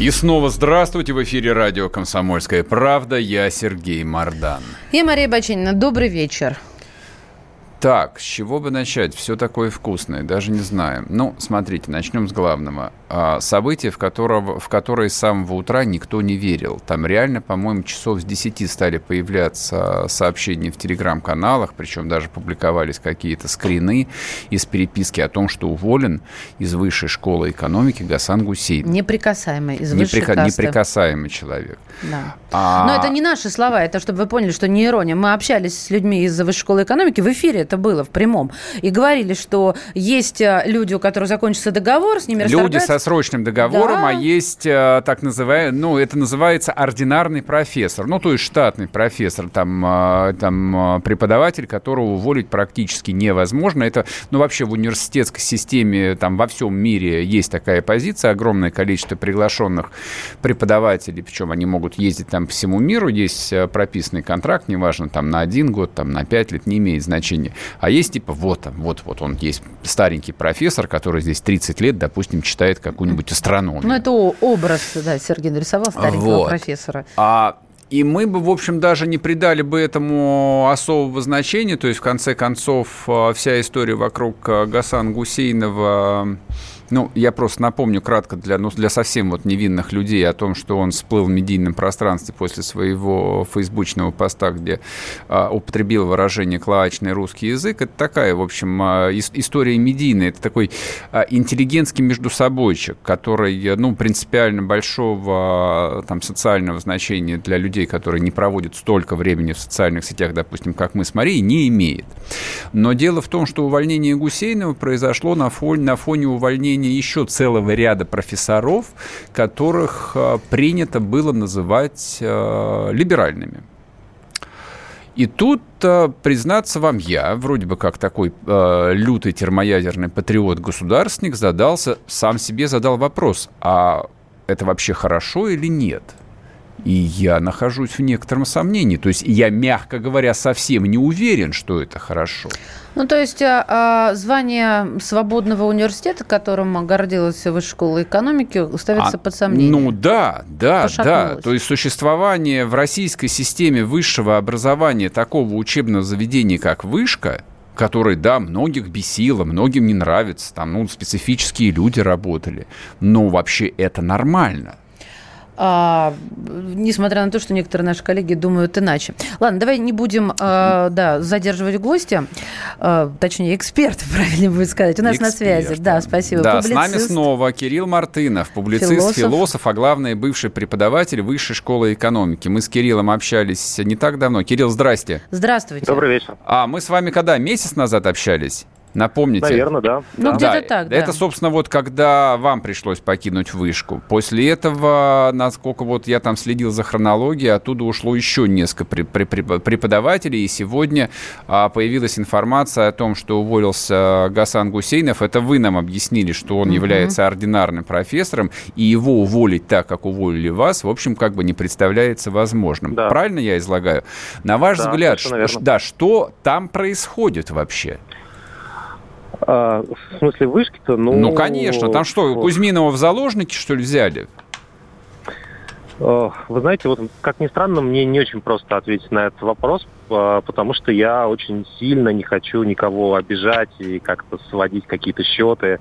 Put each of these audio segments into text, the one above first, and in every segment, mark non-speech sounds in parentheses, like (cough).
И снова здравствуйте. В эфире радио «Комсомольская правда». Я Сергей Мордан. Я Мария Бачинина. Добрый вечер. Так, с чего бы начать? Все такое вкусное, даже не знаю. Ну, смотрите, начнем с главного. А, событие, в, которого, в которое с самого утра никто не верил. Там реально, по-моему, часов с 10 стали появляться сообщения в телеграм-каналах, причем даже публиковались какие-то скрины из переписки о том, что уволен из высшей школы экономики Гасан Гусейн. Неприкасаемый из высшей Неприка- Неприкасаемый человек. Да. А... Но это не наши слова, это чтобы вы поняли, что не ирония. Мы общались с людьми из высшей школы экономики в эфире это было, в прямом. И говорили, что есть э, люди, у которых закончится договор, с ними Люди со срочным договором, да. а есть э, так называемый, ну, это называется ординарный профессор. Ну, то есть штатный профессор, там, э, там преподаватель, которого уволить практически невозможно. Это, ну, вообще в университетской системе, там, во всем мире есть такая позиция, огромное количество приглашенных преподавателей, причем они могут ездить там по всему миру, есть прописанный контракт, неважно, там, на один год, там, на пять лет, не имеет значения. А есть типа вот, вот, вот он есть старенький профессор, который здесь 30 лет, допустим, читает какую-нибудь астрономию. Ну, это образ, да, Сергей нарисовал старенького вот. профессора. А и мы бы, в общем, даже не придали бы этому особого значения. То есть, в конце концов, вся история вокруг Гасан Гусейнова ну, я просто напомню кратко для, ну, для совсем вот невинных людей о том, что он всплыл в медийном пространстве после своего фейсбучного поста, где а, употребил выражение «клоачный русский язык». Это такая, в общем, а, история медийная. Это такой а, интеллигентский междусобойчик, который, ну, принципиально большого там социального значения для людей, которые не проводят столько времени в социальных сетях, допустим, как мы с Марией, не имеет. Но дело в том, что увольнение Гусейнова произошло на фоне, на фоне увольнения поведение еще целого ряда профессоров, которых э, принято было называть э, либеральными. И тут, э, признаться вам, я, вроде бы как такой э, лютый термоядерный патриот-государственник, задался, сам себе задал вопрос, а это вообще хорошо или нет? И я нахожусь в некотором сомнении. То есть я, мягко говоря, совсем не уверен, что это хорошо. Ну, то есть а, звание свободного университета, которым гордилась Высшая школа экономики, ставится а, под сомнение. Ну да, да, да. То есть существование в российской системе высшего образования такого учебного заведения, как Вышка, который, да, многих бесило, многим не нравится, там, ну, специфические люди работали, но вообще это нормально а, несмотря на то, что некоторые наши коллеги думают иначе. Ладно, давай не будем а, да, задерживать гостя, а, точнее, эксперта, (laughs) правильно будет сказать. У нас Эксперт. на связи. Да, спасибо. Да, публицист. с нами снова Кирилл Мартынов, публицист, философ. философ, а главное, бывший преподаватель Высшей школы экономики. Мы с Кириллом общались не так давно. Кирилл, здрасте. Здравствуйте. Добрый вечер. А мы с вами когда? Месяц назад общались? Напомните. Наверное, да. Ну, да. где-то так, да. Это, собственно, вот когда вам пришлось покинуть вышку. После этого, насколько вот я там следил за хронологией, оттуда ушло еще несколько преподавателей, и сегодня а, появилась информация о том, что уволился Гасан Гусейнов. Это вы нам объяснили, что он является ординарным профессором, и его уволить так, как уволили вас, в общем, как бы не представляется возможным. Да. Правильно я излагаю? На ваш да, взгляд, да, что там происходит вообще? А, в смысле вышки-то? Ну, ну, конечно. Там что, Кузьминова в заложники, что ли, взяли? Вы знаете, вот как ни странно, мне не очень просто ответить на этот вопрос, а, потому что я очень сильно не хочу никого обижать и как-то сводить какие-то счеты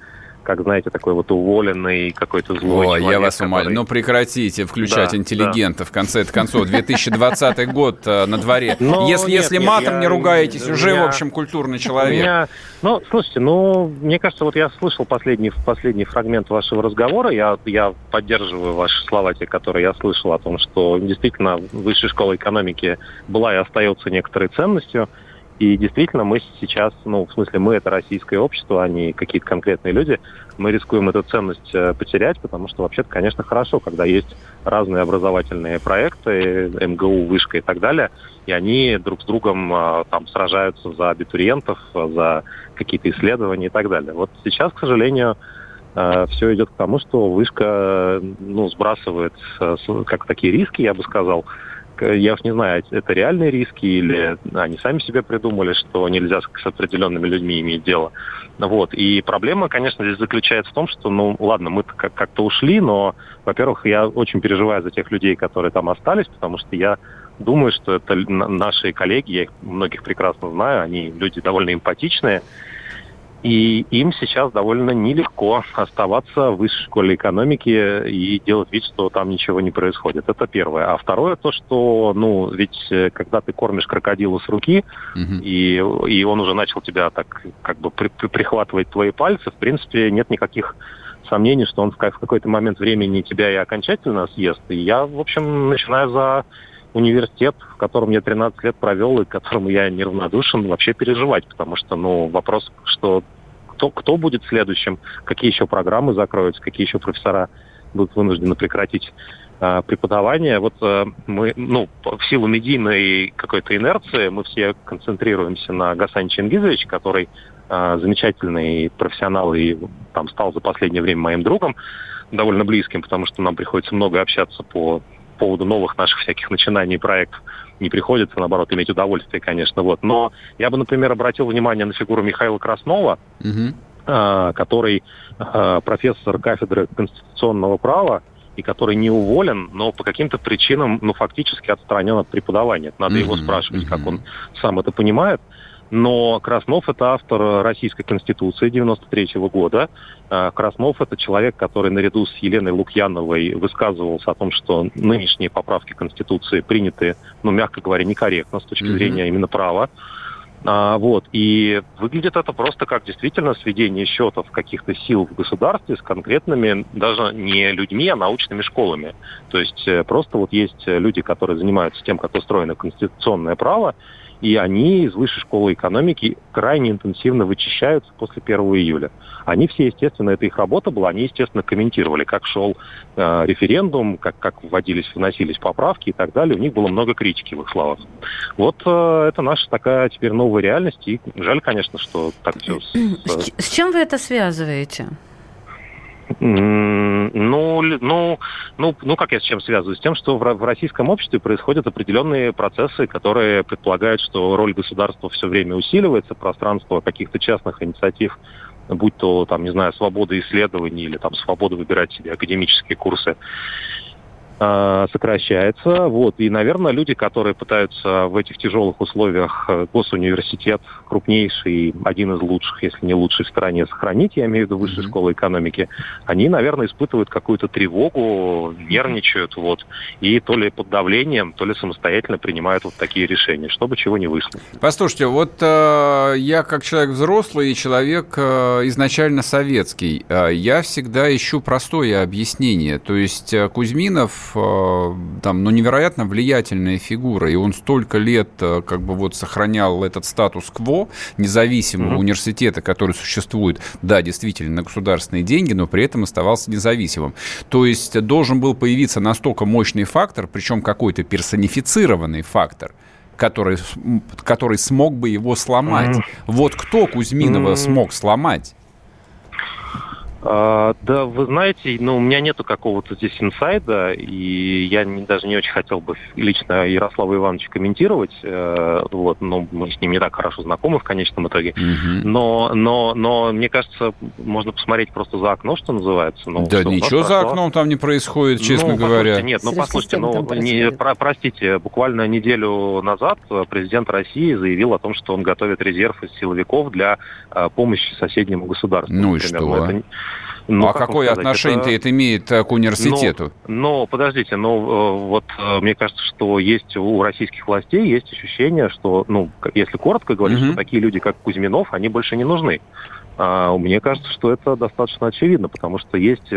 как, знаете, такой вот уволенный какой-то злой О, человек, я вас умоляю. Который... Ну, прекратите включать да, интеллигента. Да. В конце концов, 2020 год э, на дворе. Если если матом не ругаетесь, уже, в общем, культурный человек. Ну, слушайте, ну, мне кажется, вот я слышал последний, последний фрагмент вашего разговора, я, я поддерживаю ваши слова, те, которые я слышал о том, что действительно высшая школа экономики была и остается некоторой ценностью, И действительно, мы сейчас, ну, в смысле, мы это российское общество, а не какие-то конкретные люди, мы рискуем эту ценность э, потерять, потому что вообще-то, конечно, хорошо, когда есть разные образовательные проекты, МГУ, вышка и так далее, и они друг с другом э, там сражаются за абитуриентов, за какие-то исследования и так далее. Вот сейчас, к сожалению, э, все идет к тому, что вышка ну, сбрасывает как такие риски, я бы сказал, я уж не знаю, это реальные риски или они сами себе придумали, что нельзя с определенными людьми иметь дело. Вот. И проблема, конечно, здесь заключается в том, что, ну, ладно, мы как-то ушли, но, во-первых, я очень переживаю за тех людей, которые там остались, потому что я думаю, что это наши коллеги, я их многих прекрасно знаю, они люди довольно эмпатичные, и им сейчас довольно нелегко оставаться в высшей школе экономики и делать вид, что там ничего не происходит. Это первое. А второе то, что, ну, ведь э, когда ты кормишь крокодила с руки, угу. и, и он уже начал тебя так как бы при, при, прихватывать твои пальцы, в принципе, нет никаких сомнений, что он в, в какой-то момент времени тебя и окончательно съест. И я, в общем, начинаю за университет, в котором я 13 лет провел и к которому я неравнодушен, вообще переживать, потому что, ну, вопрос, что кто, кто будет следующим, какие еще программы закроются, какие еще профессора будут вынуждены прекратить э, преподавание. Вот э, мы, ну, в силу медийной какой-то инерции мы все концентрируемся на Гасане Чингизовиче, который э, замечательный профессионал и там стал за последнее время моим другом, довольно близким, потому что нам приходится много общаться по поводу новых наших всяких начинаний и проектов не приходится, наоборот, иметь удовольствие, конечно. Вот. Но я бы, например, обратил внимание на фигуру Михаила Краснова, угу. э, который э, профессор кафедры конституционного права, и который не уволен, но по каким-то причинам, ну, фактически отстранен от преподавания. Надо mm-hmm. его спрашивать, mm-hmm. как он сам это понимает. Но Краснов – это автор Российской Конституции 93 года. А, Краснов – это человек, который наряду с Еленой Лукьяновой высказывался о том, что нынешние поправки Конституции приняты, ну, мягко говоря, некорректно с точки mm-hmm. зрения именно права. А, вот. И выглядит это просто как действительно сведение счетов каких-то сил в государстве с конкретными, даже не людьми, а научными школами. То есть э, просто вот есть люди, которые занимаются тем, как устроено конституционное право, и они из высшей школы экономики крайне интенсивно вычищаются после 1 июля. Они все, естественно, это их работа была, они, естественно, комментировали, как шел э, референдум, как, как вводились, вносились поправки и так далее. У них было много критики в их словах. Вот э, это наша такая теперь новая реальность, и жаль, конечно, что так все... С, с чем вы это связываете? Ну, ну, ну, ну, как я с чем связываю? С тем, что в, в российском обществе происходят определенные процессы, которые предполагают, что роль государства все время усиливается, пространство каких-то частных инициатив, будь то, там, не знаю, свобода исследований или там свобода выбирать себе академические курсы, сокращается. Вот. И, наверное, люди, которые пытаются в этих тяжелых условиях э, госуниверситет, крупнейший, один из лучших, если не лучший в стране, сохранить, я имею в виду высшую школу экономики, они, наверное, испытывают какую-то тревогу, нервничают, вот, и то ли под давлением, то ли самостоятельно принимают вот такие решения, чтобы чего не вышло. Послушайте, вот э, я как человек взрослый и человек э, изначально советский, э, я всегда ищу простое объяснение. То есть э, Кузьминов Э, там, ну, невероятно влиятельная фигура, и он столько лет э, как бы вот сохранял этот статус-кво независимого mm-hmm. университета, который существует, да, действительно, на государственные деньги, но при этом оставался независимым. То есть должен был появиться настолько мощный фактор, причем какой-то персонифицированный фактор, который, который смог бы его сломать. Mm-hmm. Вот кто Кузьминова mm-hmm. смог сломать? А, да, вы знаете, ну, у меня нету какого-то здесь инсайда, и я не, даже не очень хотел бы лично Ярослава Ивановича комментировать, э, вот, но мы с ним не так хорошо знакомы в конечном итоге. Угу. Но, но, но мне кажется, можно посмотреть просто за окно, что называется. Ну, да, ничего за окном там не происходит, честно ну, говоря. Нет, ну послушайте, ну, не, про, простите, буквально неделю назад президент России заявил о том, что он готовит резерв из силовиков для э, помощи соседнему государству. Ну и что? Это, ну, а какое отношение это... это имеет э, к университету? Но, но подождите, но э, вот э, мне кажется, что есть у российских властей есть ощущение, что, ну, если коротко говорить, угу. что такие люди, как Кузьминов, они больше не нужны. А, мне кажется, что это достаточно очевидно, потому что есть,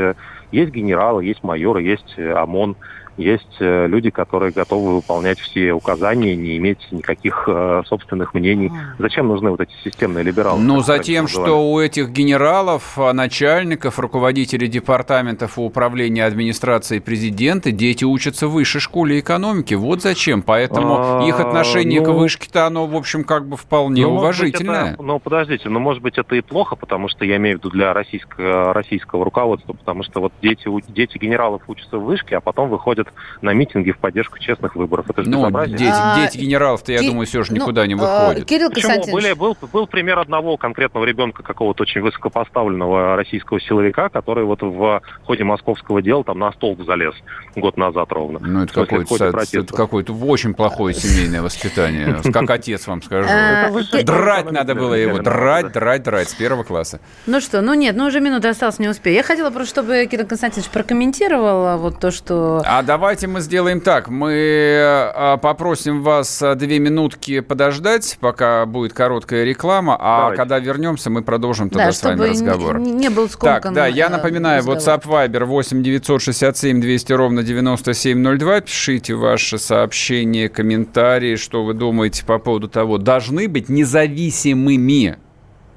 есть генералы, есть майоры, есть ОМОН, есть э, люди, которые готовы выполнять все указания, не иметь никаких э, собственных мнений. Зачем нужны вот эти системные либералы? Ну, затем, что у этих генералов, а, начальников, руководителей департаментов и управления администрации президента дети учатся в высшей школе экономики. Вот зачем. Поэтому а, их отношение ну, к вышке-то, оно, в общем, как бы вполне ну, уважительное. Это, ну, подождите, ну, может быть, это и плохо, потому что я имею в виду для российского, российского руководства, потому что вот дети, дети генералов учатся в вышке, а потом выходят на митинги в поддержку честных выборов. Это же ну, дети, а, дети генералов-то, я Ки... думаю, все же никуда ну, не а, выходят. Кирилл Почему? Были, был, был пример одного конкретного ребенка, какого-то очень высокопоставленного российского силовика, который вот в ходе московского дела там на столб залез год назад ровно. Ну, это какое-то, это какое-то очень плохое семейное воспитание. Как отец вам скажу. А, драть надо было его, драть, драть, драть с первого класса. Ну что, ну нет, ну уже минута осталась, не успею. Я хотела просто, чтобы Кирилл Константинович прокомментировал вот то, что... А давайте мы сделаем так. Мы а, попросим вас а, две минутки подождать, пока будет короткая реклама, а Давайте. когда вернемся, мы продолжим тогда да, с вами разговор. Не, не был скомкан Так, да, я напоминаю, разговор. WhatsApp Viber 8 967 200 ровно 9702. Пишите ваши сообщения, комментарии, что вы думаете по поводу того, должны быть независимыми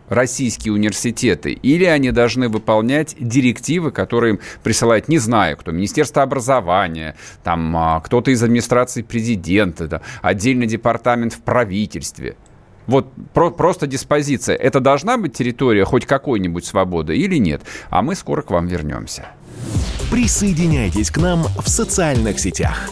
российские университеты, или они должны выполнять директивы, которые им присылает, не знаю кто, Министерство образования, там а, кто-то из администрации президента, да, отдельный департамент в правительстве. Вот про, просто диспозиция. Это должна быть территория хоть какой-нибудь свободы или нет? А мы скоро к вам вернемся. Присоединяйтесь к нам в социальных сетях.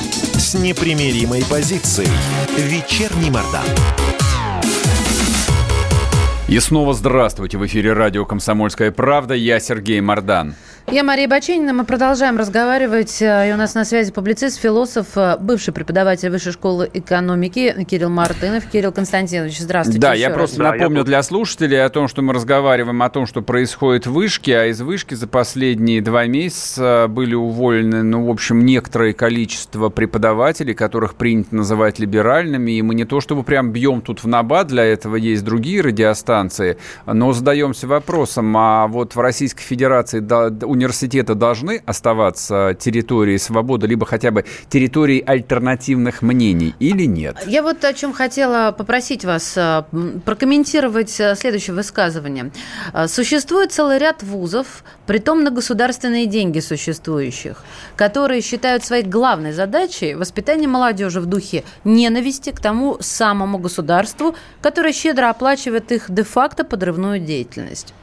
с непримиримой позицией. Вечерний Мордан. И снова здравствуйте. В эфире радио «Комсомольская правда». Я Сергей Мордан. Я Мария Баченина. Мы продолжаем разговаривать. Э, и у нас на связи публицист, философ, э, бывший преподаватель Высшей школы экономики Кирилл Мартынов. Кирилл Константинович, здравствуйте. Да, я раз. просто да, напомню я... для слушателей о том, что мы разговариваем о том, что происходит в Вышке, а из Вышки за последние два месяца были уволены, ну, в общем, некоторое количество преподавателей, которых принято называть либеральными, и мы не то чтобы прям бьем тут в набат, для этого есть другие радиостанции, но задаемся вопросом, а вот в Российской Федерации университеты должны оставаться территорией свободы, либо хотя бы территорией альтернативных мнений или нет? Я вот о чем хотела попросить вас э, прокомментировать э, следующее высказывание. Э, существует целый ряд вузов, притом на государственные деньги существующих, которые считают своей главной задачей воспитание молодежи в духе ненависти к тому самому государству, которое щедро оплачивает их де-факто подрывную деятельность.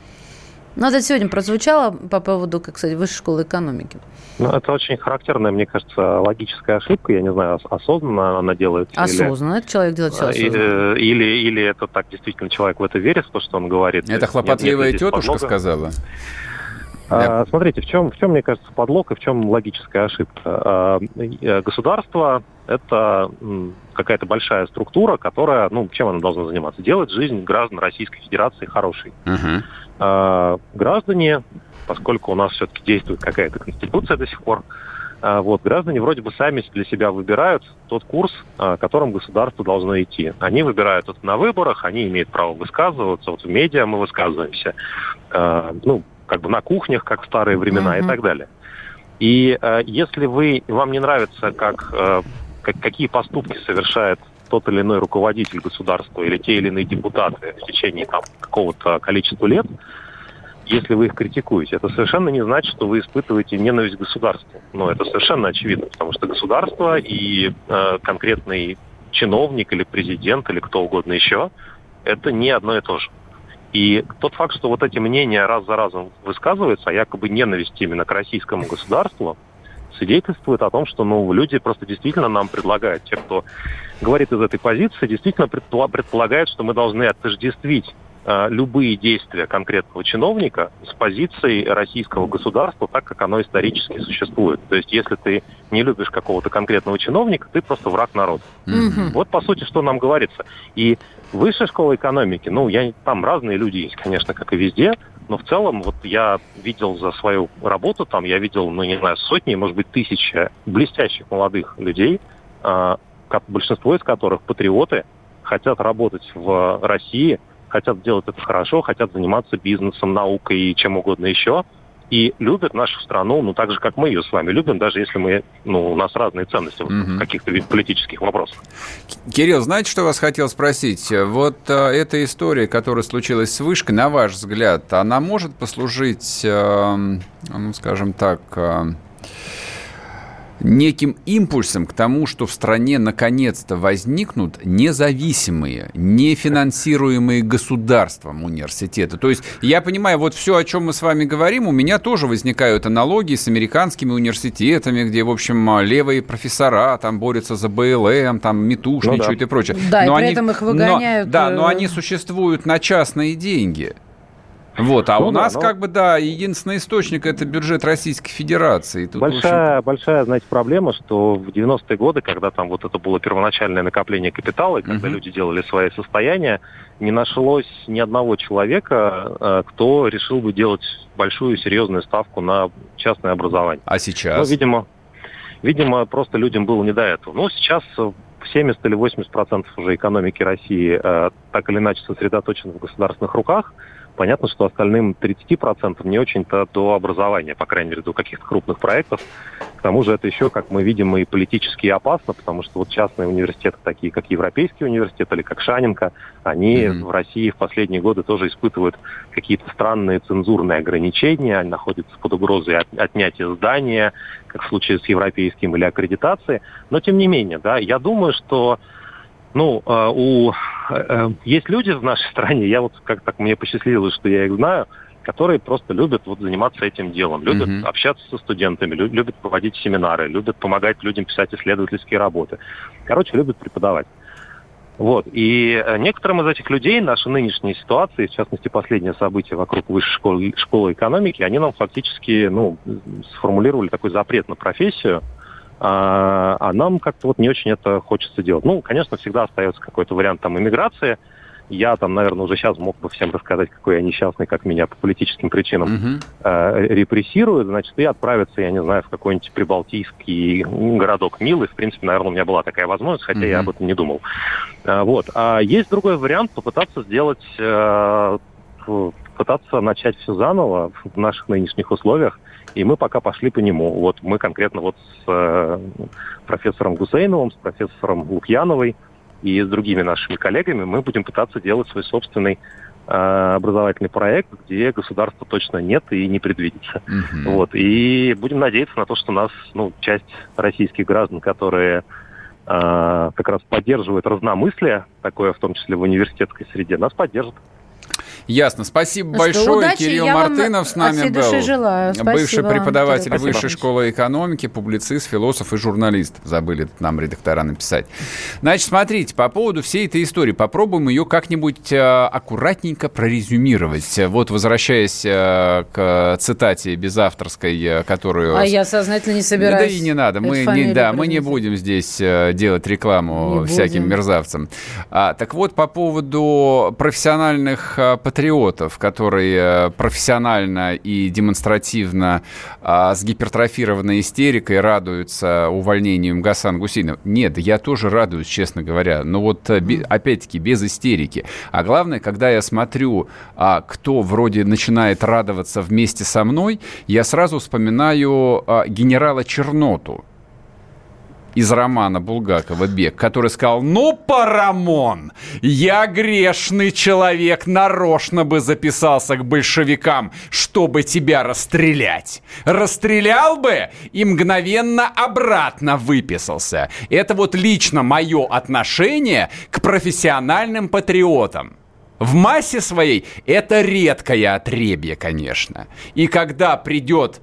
Ну, это сегодня прозвучало по поводу, как сказать, высшей школы экономики. Ну, это очень характерная, мне кажется, логическая ошибка. Я не знаю, осознанно она делается. Осознанно. Или... Это человек делает все осознанно. Или, или, или это так действительно человек в это верит, то, что он говорит. Это хлопотливая нет, нет, тетушка подлога. сказала? А, смотрите, в чем, в чем, мне кажется, подлог и в чем логическая ошибка. А, э, государство – это какая-то большая структура, которая, ну, чем она должна заниматься? Делать жизнь граждан Российской Федерации хорошей. Uh-huh. А, граждане, поскольку у нас все-таки действует какая-то конституция до сих пор, а, вот, граждане вроде бы сами для себя выбирают тот курс, а, которым государство должно идти. Они выбирают это на выборах, они имеют право высказываться, вот в медиа мы высказываемся, а, ну, как бы на кухнях, как в старые времена mm-hmm. и так далее. И э, если вы, вам не нравится, как, э, как, какие поступки совершает тот или иной руководитель государства или те или иные депутаты в течение там, какого-то количества лет, если вы их критикуете, это совершенно не значит, что вы испытываете ненависть к государству. Но это совершенно очевидно, потому что государство и э, конкретный чиновник или президент или кто угодно еще, это не одно и то же. И тот факт, что вот эти мнения раз за разом высказываются, а якобы ненависть именно к российскому государству, свидетельствует о том, что ну, люди просто действительно нам предлагают, те, кто говорит из этой позиции, действительно предполагают, что мы должны отождествить э, любые действия конкретного чиновника с позиции российского государства, так как оно исторически существует. То есть, если ты не любишь какого-то конкретного чиновника, ты просто враг народа. Mm-hmm. Вот, по сути, что нам говорится. И высшая школа экономики, ну, я, там разные люди есть, конечно, как и везде, но в целом, вот я видел за свою работу, там я видел, ну, не знаю, сотни, может быть, тысячи блестящих молодых людей, э, большинство из которых патриоты, хотят работать в России, хотят делать это хорошо, хотят заниматься бизнесом, наукой и чем угодно еще – и любят нашу страну, ну, так же, как мы ее с вами любим, даже если мы, ну, у нас разные ценности угу. в каких-то политических вопросах. Кирилл, знаете, что вас хотел спросить? Вот а, эта история, которая случилась с вышкой, на ваш взгляд, она может послужить, а, ну, скажем так, а, неким импульсом к тому, что в стране наконец-то возникнут независимые, нефинансируемые государством университеты. То есть я понимаю, вот все, о чем мы с вами говорим, у меня тоже возникают аналогии с американскими университетами, где, в общем, левые профессора там борются за БЛМ, там метушничают ну, да. и прочее. Да, но и при они, этом их выгоняют. Но, да, но э, они существуют на частные деньги. Вот, а ну, у да, нас но... как бы, да, единственный источник это бюджет Российской Федерации. Тут, большая, большая, знаете, проблема, что в 90-е годы, когда там вот это было первоначальное накопление капитала, и когда uh-huh. люди делали свои состояния, не нашлось ни одного человека, э, кто решил бы делать большую серьезную ставку на частное образование. А сейчас? Ну, видимо, видимо, просто людям было не до этого. Ну, сейчас 70 или 80 процентов уже экономики России э, так или иначе сосредоточены в государственных руках. Понятно, что остальным 30% не очень-то до образования, по крайней мере, до каких-то крупных проектов. К тому же это еще, как мы видим, и политически опасно, потому что вот частные университеты, такие как Европейский университет или как Шаненко, они mm-hmm. в России в последние годы тоже испытывают какие-то странные цензурные ограничения, они находятся под угрозой от, отнятия здания, как в случае с европейским или аккредитацией. Но тем не менее, да, я думаю, что ну, а, у, э, есть люди в нашей стране, я вот как так мне посчастливилось, что я их знаю, которые просто любят вот заниматься этим делом, любят mm-hmm. общаться со студентами, любят проводить семинары, любят помогать людям писать исследовательские работы. Короче, любят преподавать. Вот. И э, некоторым из этих людей наши нынешние ситуации, в частности, последние события вокруг высшей школы, школы экономики, они нам фактически ну, сформулировали такой запрет на профессию, а, а нам как-то вот не очень это хочется делать. Ну, конечно, всегда остается какой-то вариант там иммиграции. Я там, наверное, уже сейчас мог бы всем рассказать, какой я несчастный, как меня по политическим причинам э, репрессируют. Значит, и отправиться, я не знаю, в какой-нибудь прибалтийский городок Милый. В принципе, наверное, у меня была такая возможность, хотя я об этом не думал. А, вот. А есть другой вариант попытаться сделать, э, пытаться начать все заново в наших нынешних условиях и мы пока пошли по нему. Вот мы конкретно вот с э, профессором Гусейновым, с профессором Лукьяновой и с другими нашими коллегами мы будем пытаться делать свой собственный э, образовательный проект, где государства точно нет и не предвидится. Угу. Вот. И будем надеяться на то, что нас, ну, часть российских граждан, которые э, как раз поддерживают разномыслие, такое в том числе в университетской среде, нас поддержат. Ясно. Спасибо ну большое. Удачи. Кирилл Мартынов с нами был. Желаю. Бывший преподаватель Спасибо. Высшей школы экономики, публицист, философ и журналист. Забыли нам редактора написать. Значит, смотрите, по поводу всей этой истории. Попробуем ее как-нибудь э, аккуратненько прорезюмировать. Вот возвращаясь э, к цитате безавторской, э, которую... А я сознательно не собираюсь. Да и не надо. Мы не, да, мы не будем здесь делать рекламу не всяким будем. мерзавцам. А, так вот, по поводу профессиональных патриотов, которые профессионально и демонстративно а, с гипертрофированной истерикой радуются увольнению Гасан Гусейнова. Нет, я тоже радуюсь, честно говоря. Но вот, э, опять-таки, без истерики. А главное, когда я смотрю, а, кто вроде начинает радоваться вместе со мной, я сразу вспоминаю а, генерала Черноту из романа Булгакова «Бег», который сказал, ну, Парамон, я грешный человек, нарочно бы записался к большевикам, чтобы тебя расстрелять. Расстрелял бы и мгновенно обратно выписался. Это вот лично мое отношение к профессиональным патриотам. В массе своей это редкое отребье, конечно. И когда придет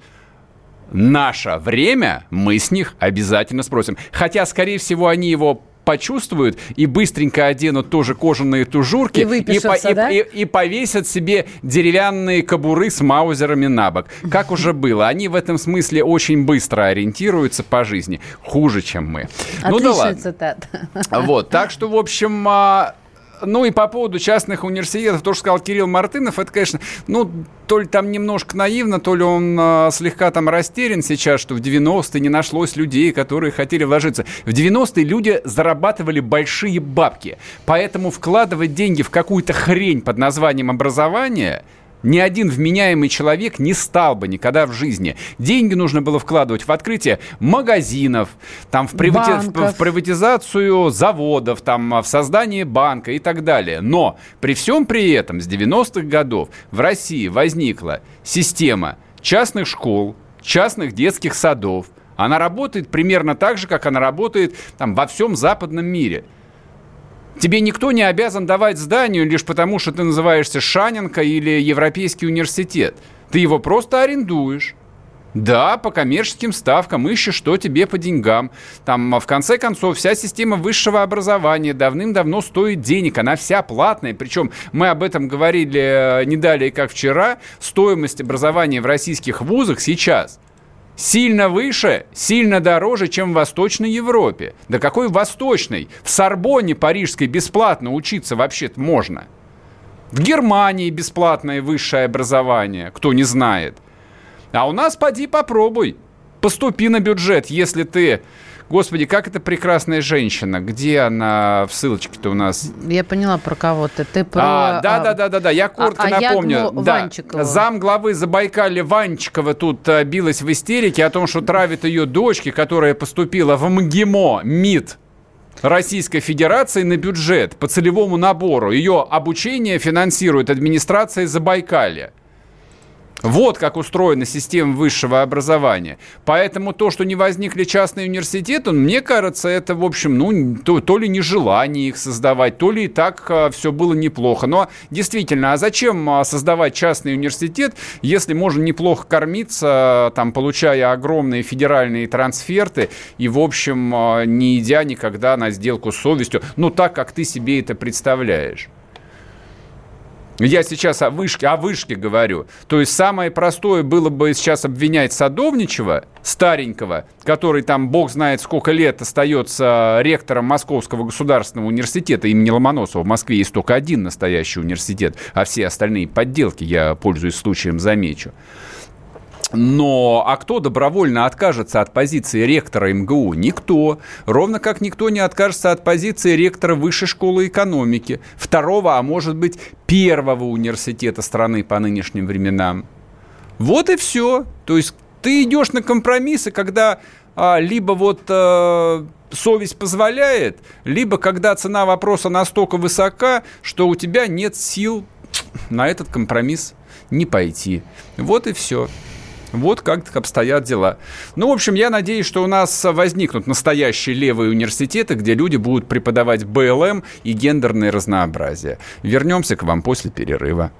наше время, мы с них обязательно спросим. Хотя, скорее всего, они его почувствуют и быстренько оденут тоже кожаные тужурки и, и, по, да? и, и, повесят себе деревянные кобуры с маузерами на бок. Как уже было. Они в этом смысле очень быстро ориентируются по жизни. Хуже, чем мы. Отличная ну да ладно. цитата. Вот, так что, в общем, а, ну и по поводу частных университетов, то, что сказал Кирилл Мартынов, это, конечно, ну, то ли там немножко наивно, то ли он э, слегка там растерян сейчас, что в 90-е не нашлось людей, которые хотели вложиться. В 90-е люди зарабатывали большие бабки, поэтому вкладывать деньги в какую-то хрень под названием образование – ни один вменяемый человек не стал бы никогда в жизни. Деньги нужно было вкладывать в открытие магазинов, там, в, привати... в, в приватизацию заводов, там, в создание банка и так далее. Но при всем при этом с 90-х годов в России возникла система частных школ, частных детских садов. Она работает примерно так же, как она работает там, во всем западном мире – Тебе никто не обязан давать зданию лишь потому, что ты называешься Шаненко или Европейский университет. Ты его просто арендуешь. Да, по коммерческим ставкам, ищешь, что тебе по деньгам. Там, а в конце концов, вся система высшего образования давным-давно стоит денег, она вся платная. Причем мы об этом говорили э, не далее, как вчера. Стоимость образования в российских вузах сейчас – сильно выше, сильно дороже, чем в Восточной Европе. Да какой Восточной? В Сорбонне парижской бесплатно учиться вообще-то можно. В Германии бесплатное высшее образование, кто не знает. А у нас поди попробуй. Поступи на бюджет, если ты Господи, как это прекрасная женщина. Где она в ссылочке-то у нас? Я поняла про кого то Ты про... А, да, да, да, да, да. Я коротко а, напомню. А да. Зам главы Забайкалья Ванчикова тут а, билась в истерике о том, что травит ее дочки, которая поступила в МГИМО, МИД, Российской Федерации на бюджет по целевому набору. Ее обучение финансирует администрация Забайкалья. Вот как устроена система высшего образования. Поэтому то, что не возникли частные университеты, мне кажется, это, в общем, ну, то, то ли нежелание их создавать, то ли и так а, все было неплохо. Но действительно, а зачем а, создавать частный университет, если можно неплохо кормиться, там, получая огромные федеральные трансферты и, в общем, а, не идя никогда на сделку с совестью, ну, так, как ты себе это представляешь? Я сейчас о вышке, о вышке говорю. То есть самое простое было бы сейчас обвинять Садовничева, старенького, который там, бог знает сколько лет, остается ректором Московского государственного университета имени Ломоносова. В Москве есть только один настоящий университет, а все остальные подделки, я пользуюсь случаем, замечу. Но а кто добровольно откажется от позиции ректора МГУ? Никто. Ровно как никто не откажется от позиции ректора Высшей школы экономики, второго, а может быть первого университета страны по нынешним временам. Вот и все. То есть ты идешь на компромиссы, когда а, либо вот а, совесть позволяет, либо когда цена вопроса настолько высока, что у тебя нет сил на этот компромисс не пойти. Вот и все. Вот как обстоят дела. Ну, в общем, я надеюсь, что у нас возникнут настоящие левые университеты, где люди будут преподавать БЛМ и гендерное разнообразие. Вернемся к вам после перерыва.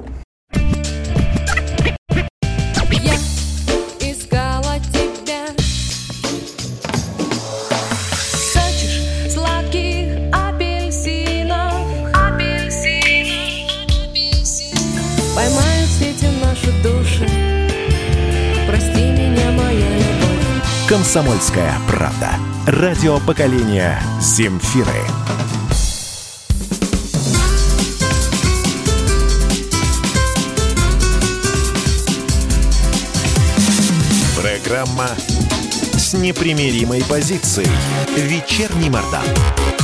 «Комсомольская правда». Радио поколения «Земфиры». Программа с непримиримой позицией. Вечерний Мордан.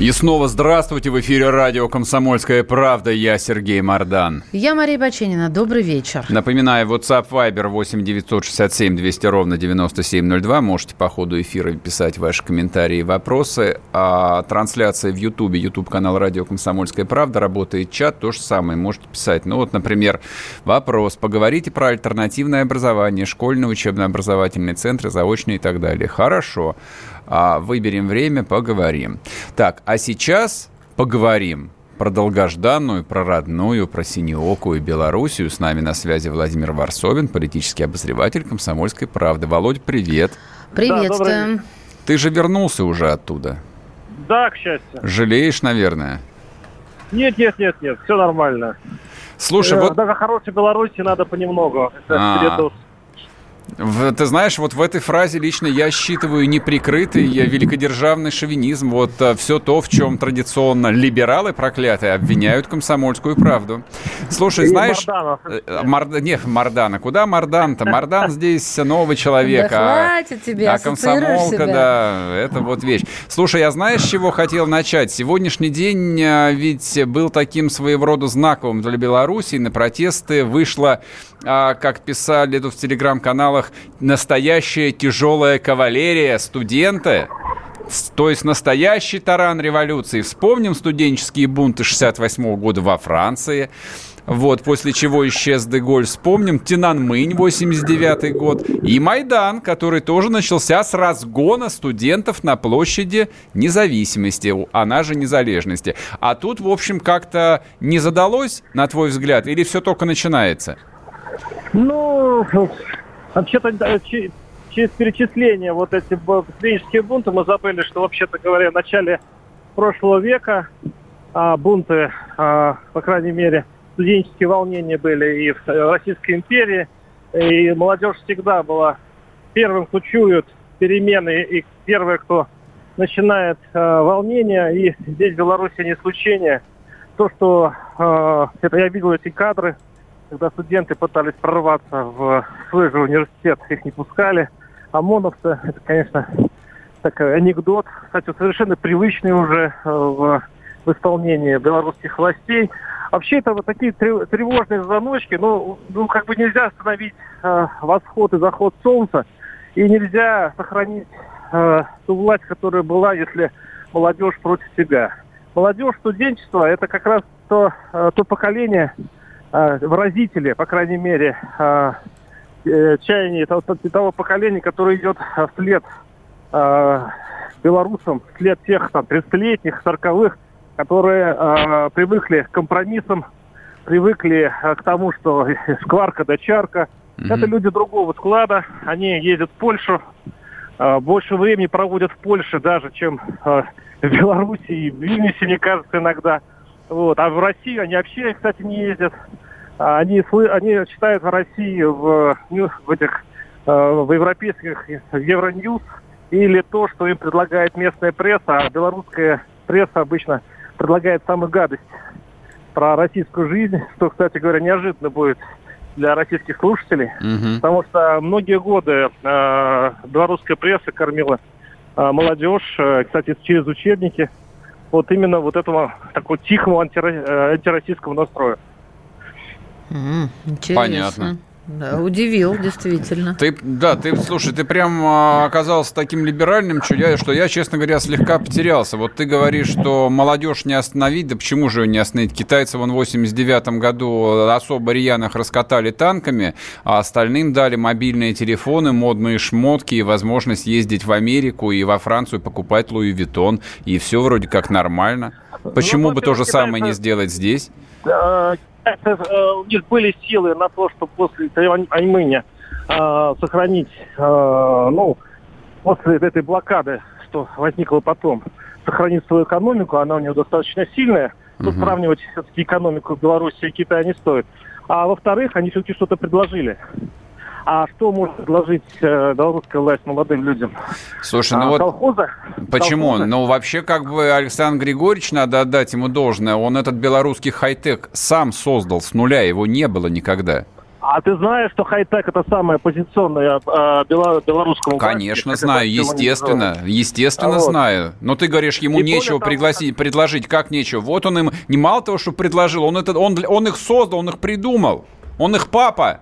И снова здравствуйте. В эфире радио «Комсомольская правда». Я Сергей Мордан. Я Мария Баченина. Добрый вечер. Напоминаю, WhatsApp Viber 8 967 200 ровно 9702. Можете по ходу эфира писать ваши комментарии и вопросы. А трансляция в YouTube, YouTube-канал радио «Комсомольская правда». Работает чат, то же самое. Можете писать. Ну вот, например, вопрос. Поговорите про альтернативное образование, школьные учебно-образовательные центры, заочные и так далее. Хорошо. А выберем время, поговорим. Так, а сейчас поговорим про долгожданную, про родную, про синеокую Белоруссию. С нами на связи Владимир Варсовин, политический обозреватель «Комсомольской правды». Володь, привет. Приветствуем. Да, Ты же вернулся уже оттуда. Да, к счастью. Жалеешь, наверное? Нет, нет, нет, нет, все нормально. Слушай, Э, вот... Даже хорошей Беларуси надо понемногу. Это А. передоз. В- Ты знаешь, вот в этой фразе лично я считываю неприкрытый э, великодержавный шовинизм. Вот все то, в чем традиционно либералы проклятые обвиняют комсомольскую правду. Слушай, И знаешь... Мардана. э, Марда... Не, Мардана. Куда Мардан-то? Мардан здесь новый человек. Да а- хватит тебе, а комсомолка, себя. да, это вот вещь. Слушай, я знаешь, с чего хотел начать? Сегодняшний день ведь был таким своего рода знаковым для Беларуси. На протесты вышла, а, как писали тут в телеграм-каналах, настоящая тяжелая кавалерия, студенты. То есть настоящий таран революции. Вспомним студенческие бунты 68 года во Франции. Вот, после чего исчез Деголь. Вспомним Тинанмынь, 89 год. И Майдан, который тоже начался с разгона студентов на площади независимости, она же незалежности. А тут, в общем, как-то не задалось, на твой взгляд, или все только начинается? Ну, вообще-то через перечисление вот эти студенческие бунты мы забыли, что, вообще-то говоря, в начале прошлого века а, бунты, а, по крайней мере, студенческие волнения были и в э, Российской империи, и молодежь всегда была первым, кто чует перемены, и первые, кто начинает э, волнение, и здесь в Беларуси не исключение. То, что э, это я видел эти кадры, когда студенты пытались прорваться в свой же университет, их не пускали. ОМОНовцы, это, конечно, такой анекдот, кстати, совершенно привычный уже э, в, в исполнении белорусских властей. Вообще это вот такие трев- тревожные звоночки, ну, ну как бы нельзя остановить э, восход и заход солнца, и нельзя сохранить э, ту власть, которая была, если молодежь против тебя. Молодежь, студенчество, это как раз то, э, то поколение, выразители, по крайней мере, э, э, чаяний того, того поколения, которое идет э, вслед белорусам, вслед тех там 30-летних, 40-х, которые привыкли к компромиссам, привыкли к тому, что (laughs) скварка да чарка. Мгм. Это люди другого склада, они ездят в Польшу, больше времени проводят в Польше даже, чем в Беларуси и в Вильнюсе, мне кажется, иногда. Вот. А в Россию они вообще, кстати, не ездят. А Они, они читают в России в, ну, в этих э, в европейских Евроньюз или то, что им предлагает местная пресса, а белорусская пресса обычно предлагает самую гадость про российскую жизнь, что, кстати говоря, неожиданно будет для российских слушателей, Мгм. потому что многие годы э, белорусская пресса кормила э, молодежь, э, кстати, через учебники, вот именно вот этого такого тихого антиро- э, антироссийского настроя. М, Интересно. Понятно. Да, удивил, действительно. Ты, да, ты, слушай, ты прям а, оказался таким либеральным, что я, что я, честно говоря, слегка потерялся. Вот ты говоришь, что молодежь не остановить, да почему же ее не остановить? Китайцы вон в 89 году особо рьяных раскатали танками, а остальным дали мобильные телефоны, модные шмотки и возможность ездить в Америку и во Францию покупать Луи Виттон, и все вроде как нормально. Почему Ну, бы то же самое не сделать здесь? Э, у них были силы на то, чтобы после Тайвань-Аймыня э, сохранить, э, ну, после этой блокады, что возникло потом, сохранить свою экономику, она у них достаточно сильная. Тут Мгм. сравнивать все-таки экономику Беларуси и Китая не стоит. А во-вторых, они все-таки что-то предложили. А что может предложить э, белорусская власть молодым людям? Слушай, ну А, вот колхозы? Почему? Колхозы? Ну, вообще, как бы Александр Григорьевич, надо отдать ему должное, он этот белорусский хай-тек сам создал с нуля, его не было никогда. А ты знаешь, что хай-тек это самое оппозиционное э, бело- белорусскому власти, Конечно, как это знаю, естественно, естественно А вот. знаю. Но ты говоришь, ему И нечего того, пригласить, предложить, как нечего. Вот он им, не мало того, что предложил, он, это, он, он их создал, он их придумал. Он их папа.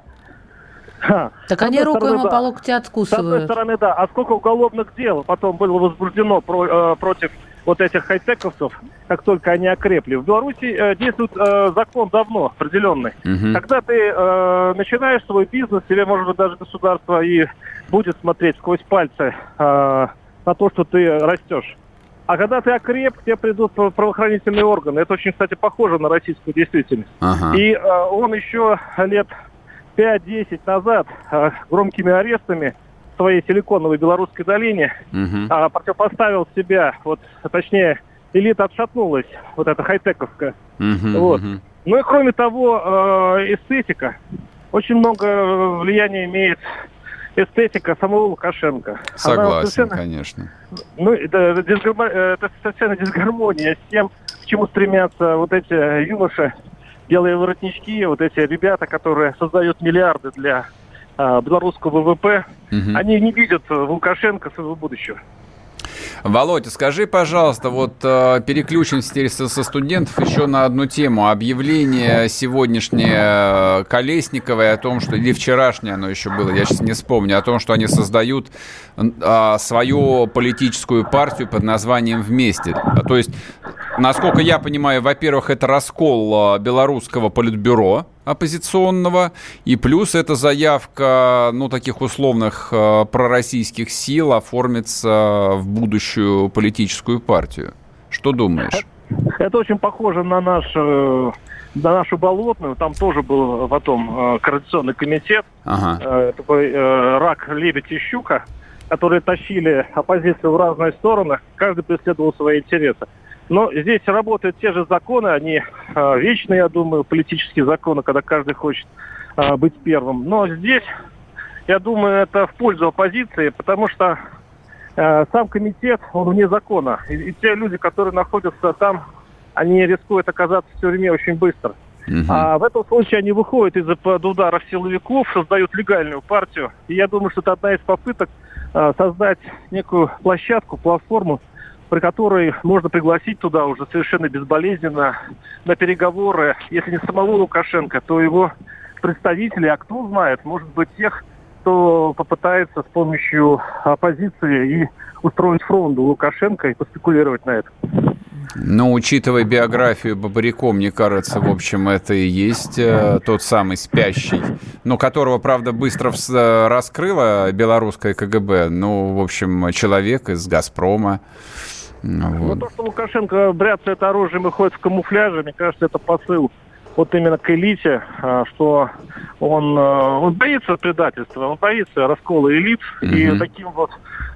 Так они руку стороны, ему да. по локте С одной откусывают. стороны, да. А сколько уголовных дел потом было возбуждено про- э, против вот этих хай-тековцев, как только они окрепли. В Беларуси э, действует э, закон давно определенный. Мгм. Когда ты э, начинаешь свой бизнес, тебе, может быть, даже государство и будет смотреть сквозь пальцы э, на то, что ты растешь. А когда ты окреп, к тебе придут прав- правоохранительные органы. Это очень, кстати, похоже на российскую действительность. Ага. И э, он еще лет 5-10 назад э, громкими арестами своей силиконовой белорусской долине, угу. а, противопоставил себя, вот, точнее, элита отшатнулась, вот эта хай-тековская. Угу, вот. Угу. Ну и кроме того, э, эстетика. Очень много влияния имеет эстетика самого Лукашенко. Согласен, конечно. Ну, это, это совершенно дисгармония с тем, к чему стремятся вот эти юноши, белые воротнички, вот эти ребята, которые создают миллиарды для э, белорусского ВВП, угу. они не видят в Лукашенко своего будущего. Володя, скажи, пожалуйста, вот э, переключимся теперь со, со студентов еще на одну тему. Объявление сегодняшнее э, Колесниковой о том, что, или вчерашнее оно еще было, я сейчас не вспомню, о том, что они создают э, свою политическую партию под названием «Вместе». То есть, насколько я понимаю, во-первых, это раскол э, белорусского политбюро, оппозиционного, и плюс эта заявка, ну, таких условных э, пророссийских сил оформится в будущую политическую партию. Что думаешь? Это очень похоже на наш э, на нашу болотную, там тоже был потом э, координационный комитет, ага. э, такой рак, лебедь и щука, которые тащили оппозицию в разные стороны, каждый преследовал свои интересы. Но здесь работают те же законы, они э, вечные, я думаю, политические законы, когда каждый хочет э, быть первым. Но здесь, я думаю, это в пользу оппозиции, потому что э, сам комитет, он вне закона. И, и те люди, которые находятся там, они рискуют оказаться в тюрьме очень быстро. Uh-huh. А в этом случае они выходят из-под ударов силовиков, создают легальную партию. И я думаю, что это одна из попыток э, создать некую площадку, платформу, при которой можно пригласить туда уже совершенно безболезненно на переговоры, если не самого Лукашенко, то его представителей, а кто знает, может быть, тех, кто попытается с помощью оппозиции и устроить фронт Лукашенко и поспекулировать на этом. Но учитывая биографию Бабаряко, мне кажется, в общем, это и есть э, тот самый спящий, но которого, правда, быстро э, раскрыла белорусская КГБ. Ну, в общем, человек из «Газпрома». Ну, вот. Ну, то, что Лукашенко бряцает оружием и ходит в камуфляже, мне кажется, это посыл вот именно к элите, а, что он, а, он боится предательства, он боится раскола элит. Mm-hmm. И таким вот,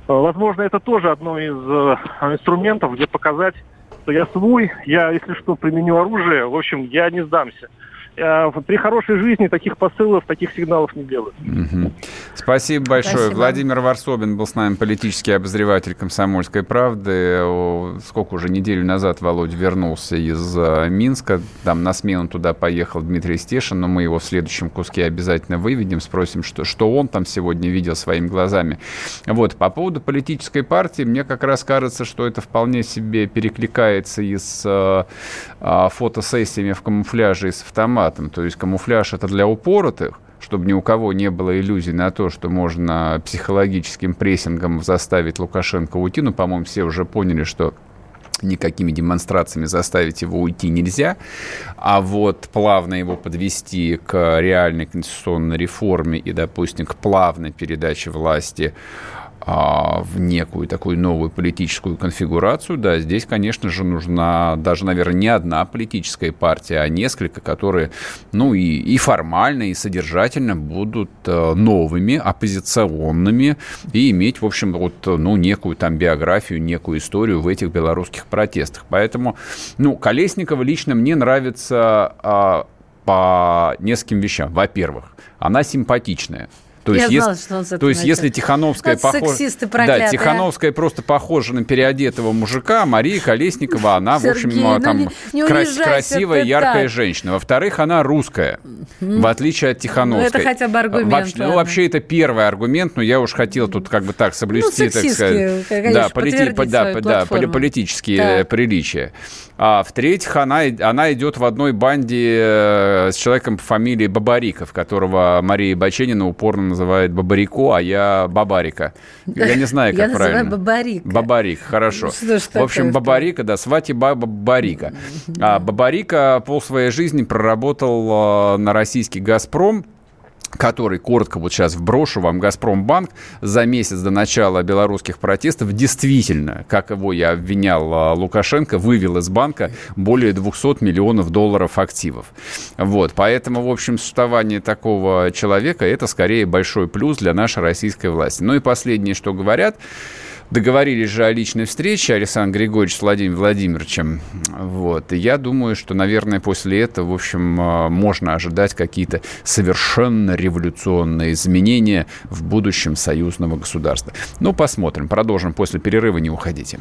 а, возможно, это тоже одно из инструментов, где показать, что я свой, я, если что, применю оружие, в общем, я не сдамся. А, при хорошей жизни таких посылов, таких сигналов не делают. Угу. Спасибо большое. Спасибо. Владимир Варсобин был с нами, политический обозреватель «Комсомольской правды». Сколько уже неделю назад Володь вернулся из а, Минска. Там на смену туда поехал Дмитрий Стешин, но мы его в следующем куске обязательно выведем, спросим, что, что он там сегодня видел своими глазами. Вот, по поводу политической партии, мне как раз кажется, что это вполне себе перекликается и с э, фотосессиями в камуфляже и с автоматом автоматом. То есть камуфляж это для упоротых, чтобы ни у кого не было иллюзий на то, что можно психологическим прессингом заставить Лукашенко уйти. Ну, по-моему, все уже поняли, что никакими демонстрациями заставить его уйти нельзя, а вот плавно его подвести к реальной конституционной реформе и, допустим, к плавной передаче власти в некую такую новую политическую конфигурацию, да, здесь, конечно же, нужна даже, наверное, не одна политическая партия, а несколько, которые, ну, и, и формально, и содержательно будут э, новыми, оппозиционными и иметь, в общем, вот, ну, некую там биографию, некую историю в этих белорусских протестах. Поэтому, ну, Колесникова лично мне нравится а, по нескольким вещам. Во-первых, она симпатичная. То есть, Я знала, если, что он с то есть если Тихановская похожа... Да, Тихановская просто похожа на переодетого мужика, Мария Колесникова, она, Сергей, в общем, ну, там не, не крас- красивая, яркая так. женщина. Во-вторых, она русская, в отличие от Тихановской. Ну, это хотя бы аргумент. Вообще, ну, вообще, это первый аргумент, но я уж хотел тут как бы так соблюсти, ну, так сказать, конечно, да, полити- да, да, политические да. приличия. А в-третьих, она, она идет в одной банде э, с человеком по фамилии Бабариков, которого Мария Баченина упорно называет Бабарико, а я Бабарика. Я не знаю, (laughs) как я правильно. Я Бабарик. Бабарик, хорошо. Ну, в общем, Бабарика, да, Свати Баба Бабарика. А Бабарика пол своей жизни проработал э, на российский «Газпром», который, коротко вот сейчас вброшу вам, Газпромбанк за месяц до начала белорусских протестов действительно, как его я обвинял а, Лукашенко, вывел из банка более 200 миллионов долларов активов. Вот, поэтому, в общем, существование такого человека – это скорее большой плюс для нашей российской власти. Ну и последнее, что говорят – Договорились же о личной встрече Александр Григорьевич с Владимиром Владимировичем. Вот. И я думаю, что, наверное, после этого, в общем, а, можно ожидать какие-то совершенно революционные изменения в будущем союзного государства. Ну, посмотрим. Продолжим после перерыва. Не уходите.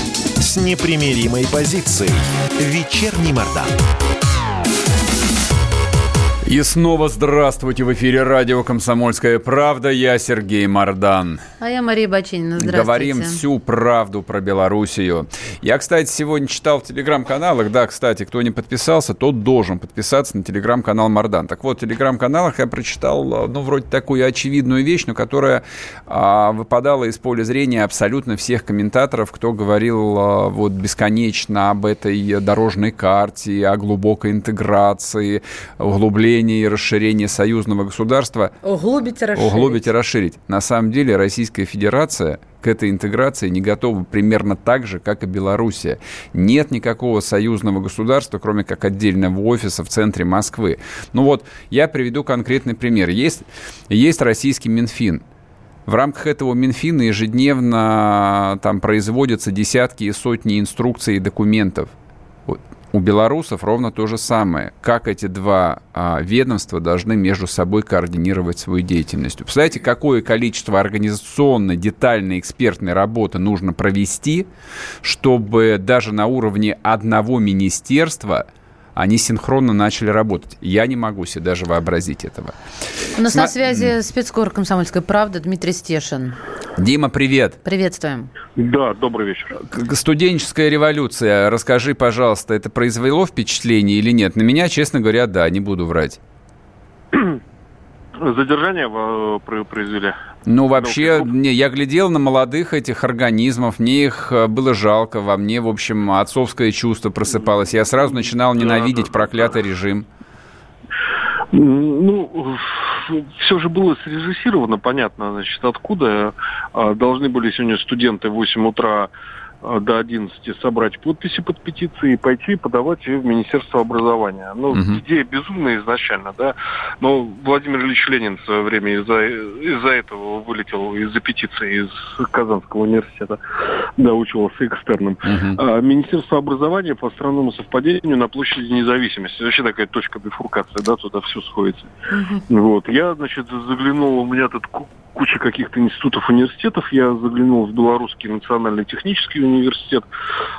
с непримиримой позицией. Вечерний Мордан. И снова здравствуйте в эфире радио «Комсомольская правда». Я Сергей Мордан. А я Мария Бачинина. Здравствуйте. Говорим всю правду про Белоруссию. Я, кстати, сегодня читал в телеграм-каналах, да, кстати, кто не подписался, тот должен подписаться на телеграм-канал Мордан. Так вот, в телеграм-каналах я прочитал, ну, вроде такую очевидную вещь, но которая а, выпадала из поля зрения абсолютно всех комментаторов, кто говорил а, вот бесконечно об этой дорожной карте, о глубокой интеграции, углублении углубление и расширение союзного государства. Углубить и расширить. Углубить и расширить. На самом деле Российская Федерация к этой интеграции не готова примерно так же, как и Белоруссия. Нет никакого союзного государства, кроме как отдельного офиса в центре Москвы. Ну вот, я приведу конкретный пример. Есть, есть российский Минфин. В рамках этого Минфина ежедневно там производятся десятки и сотни инструкций и документов. У белорусов ровно то же самое. Как эти два а, ведомства должны между собой координировать свою деятельность. Представляете, какое количество организационной, детальной, экспертной работы нужно провести, чтобы даже на уровне одного министерства – они синхронно начали работать. Я не могу себе даже вообразить этого. У нас Сма... на связи спецкор «Комсомольская правда» Дмитрий Стешин. Дима, привет. Приветствуем. Да, добрый вечер. Студенческая революция. Расскажи, пожалуйста, это произвело впечатление или нет? На меня, честно говоря, да, не буду врать. (clears throat) Задержание э, произвели. Ну, вообще, не, я глядел на молодых этих организмов, мне их э, было жалко, во мне, в общем, отцовское чувство просыпалось. Я сразу начинал ненавидеть да, да, проклятый да. режим. Ну, все же было срежиссировано, понятно, значит, откуда. Э, должны были сегодня студенты в 8 утра до 11 собрать подписи под петицией и пойти подавать ее в Министерство образования. Ну, угу. идея безумная изначально, да. Но Владимир Ильич Ленин в свое время из-за из этого вылетел из-за петиции из Казанского университета, да, учился экстерном. Угу. А Министерство образования по странному совпадению на площади независимости. Вообще такая точка бифуркации, да, туда все сходится. Угу. Вот. Я, значит, заглянул, у меня тут куча каких-то институтов, университетов. Я заглянул в Белорусский национальный технический университет.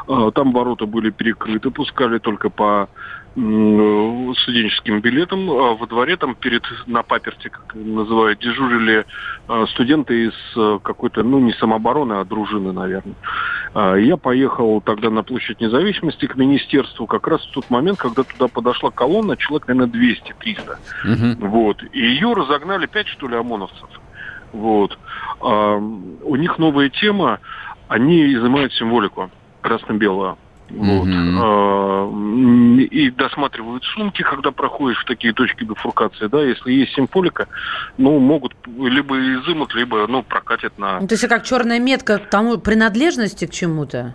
А, там ворота были перекрыты, пускали только по студенческим билетам. А во дворе там перед, на паперте, как называют, дежурили а, студенты из какой-то, ну, не самообороны, а дружины, наверное. Я поехал тогда на площадь независимости к министерству как раз в тот момент, когда туда подошла колонна, человек, наверное, 200-300. Угу. Вот. И ее разогнали 5, что ли, ОМОНовцев. Вот. А, у них новая тема, они изымают символику красно-белую. Вот. Mm-hmm. И досматривают сумки, когда проходишь в такие точки бифуркации, да, если есть символика, ну, могут либо изымут, либо, ну, прокатят на... Ну, то есть, как черная метка к тому, принадлежности к чему-то?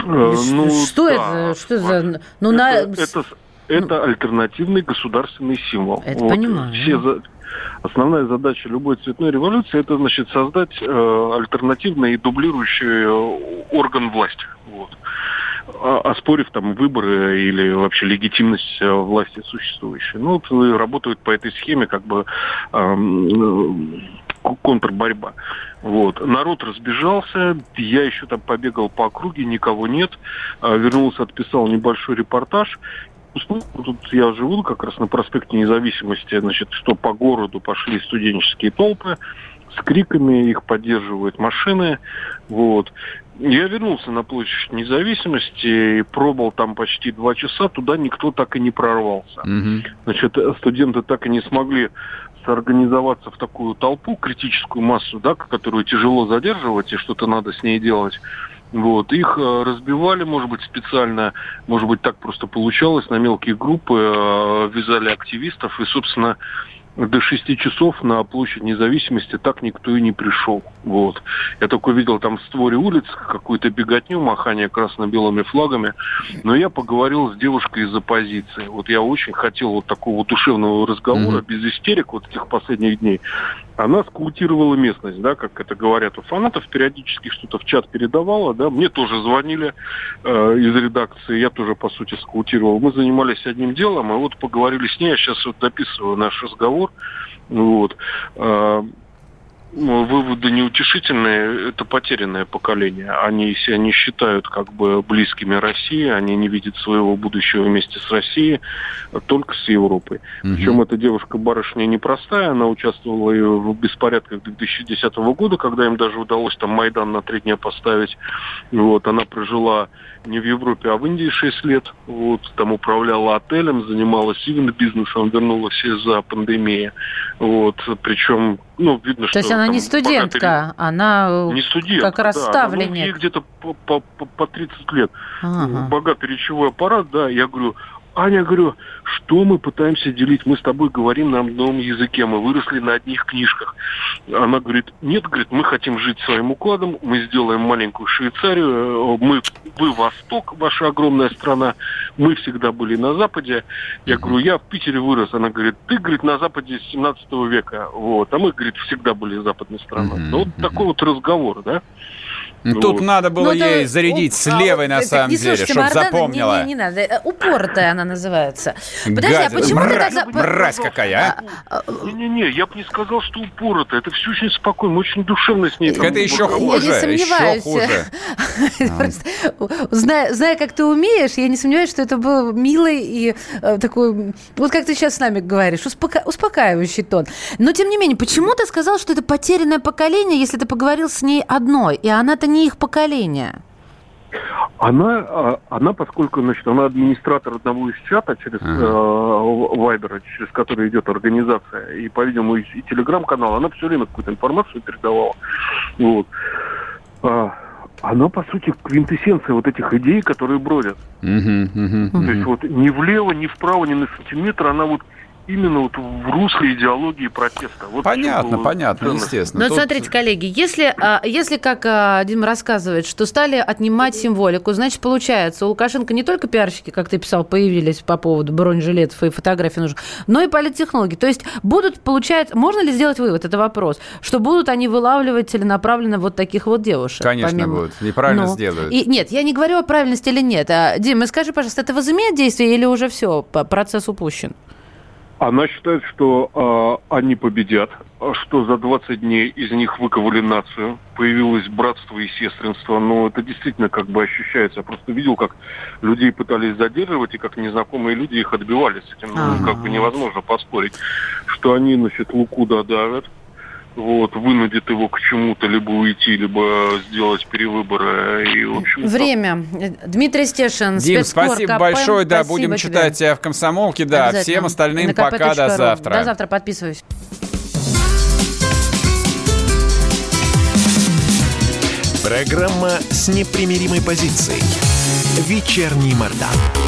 Э, ну, что да. это? Что за... Ну, это, на... это, это ну... альтернативный государственный символ. Это вот. понимаю. Все, основная задача любой цветной революции это значит создать э, альтернативный и дублирующий э, орган власти. Вот. оспорив там выборы или вообще легитимность э, власти существующей. Ну, вот э, работают по этой схеме как бы эм, контрборьба. Вот. Народ разбежался, я еще там побегал по округе, никого нет. Вернулся, отписал небольшой репортаж. Тут я живу как раз на проспекте Независимости, значит, что по городу пошли студенческие толпы с криками, их поддерживают машины. Вот. Я вернулся на площадь независимости и пробовал там почти два часа, туда никто так и не прорвался. Угу. Значит, студенты так и не смогли соорганизоваться в такую толпу, критическую массу, да, которую тяжело задерживать, и что-то надо с ней делать. Вот. Их э, разбивали, может быть, специально, может быть, так просто получалось, на мелкие группы э, вязали активистов, и, собственно, до 6 часов на площадь независимости так никто и не пришел. Вот. Я только видел там в створе улиц какую-то беготню, махание красно-белыми флагами. Но я поговорил с девушкой из оппозиции. Вот я очень хотел вот такого душевного разговора, mm-hmm. без истерик вот этих последних дней. Она скаутировала местность, да, как это говорят у фанатов, периодически что-то в чат передавала, да. Мне тоже звонили э, из редакции, я тоже, по сути, скаутировал. Мы занимались одним делом, и вот поговорили с ней, я сейчас вот дописываю наш разговор. Вот. Э, ну, выводы неутешительные. Это потерянное поколение. Они себя не считают как бы близкими России, они не видят своего будущего вместе с Россией, только с Европой. Угу. Причем эта девушка-барышня непростая, она участвовала и в беспорядках 2010 года, когда им даже удалось там Майдан на три дня поставить. Вот, она прожила не в Европе, а в Индии 6 лет. Вот, там управляла отелем, занималась именно бизнесом, вернулась из-за пандемии. Вот, причем, ну, видно, То что... То есть она не студентка, перед... она не студентка, как раз да, ставленник. Ей где-то по, по, по 30 лет. Ага. Богатый речевой аппарат, да, я говорю, Аня, говорю, что мы пытаемся делить? Мы с тобой говорим на одном языке, мы выросли на одних книжках. Она говорит, нет, говорит, мы хотим жить своим укладом, мы сделаем маленькую Швейцарию, э, мы, вы Восток, ваша огромная страна, мы всегда были на Западе. Я говорю, я в Питере вырос. Она говорит, ты, говорит, на Западе с 17 века, вот, а мы, говорит, всегда были западной страной. Ну, вот такой вот разговор, да. Ну, Тут вот. надо было ну, ей это, зарядить с левой, на самом деле, чтобы запомнила. Не, не, не надо. Э, упоротая она называется. Подожди, а почему ты так... Мразь какая, а? Не-не-не, я бы не сказал, что упоротая. Это все очень спокойно, очень душевно с ней. Так это еще хуже, я не еще хуже. (laughs) зная, зная, как ты умеешь, я не сомневаюсь, что это был милый и э, такой... Вот как ты сейчас с нами говоришь, успока... успокаивающий тон. Но, тем не менее, почему ты сказал, что это потерянное поколение, если ты поговорил с ней одной, и она-то не их поколение? Она, а, она, поскольку, значит, она администратор одного из чата через uh-huh. э, Вайбера, через который идет организация, и, по-видимому, и, и телеграм-канал, она все время какую-то информацию передавала. Вот. А, она, по сути, квинтэссенция вот этих идей, которые бродят. Uh-huh, uh-huh, uh-huh. То есть вот ни влево, ни вправо, ни на сантиметр, она вот именно вот в русле идеологии протеста. Вот понятно, понятно, ценность. естественно. Но Тут... смотрите, коллеги, если, а, если, как а, Дима рассказывает, что стали отнимать символику, значит, получается, у Лукашенко не только пиарщики, как ты писал, появились по поводу бронежилетов и фотографий нужных, но и политтехнологи. То есть будут, получается, можно ли сделать вывод, это вопрос, что будут они вылавливать целенаправленно вот таких вот девушек? Конечно помимо... будут, неправильно ну, сделают. И, нет, я не говорю о правильности или нет. А, Дима, скажи, пожалуйста, это возымеет действие или уже все, процесс упущен? Она считает, что э, они победят, что за 20 дней из них выковали нацию, появилось братство и сестринство, но это действительно как бы ощущается. Я просто видел, как людей пытались задерживать, и как незнакомые люди их отбивали. С этим ну, как бы невозможно поспорить, что они, значит, Луку додавят, вот, вынудит его к чему-то, либо уйти, либо сделать перевыборы. И, в общем, Время. Дмитрий Стешин, Дим, спасибо КП. большое. Да, спасибо будем тебе. читать тебя в комсомолке. Да, всем остальным пока, до завтра. До завтра, подписываюсь. Программа с непримиримой позицией. Вечерний Мордан.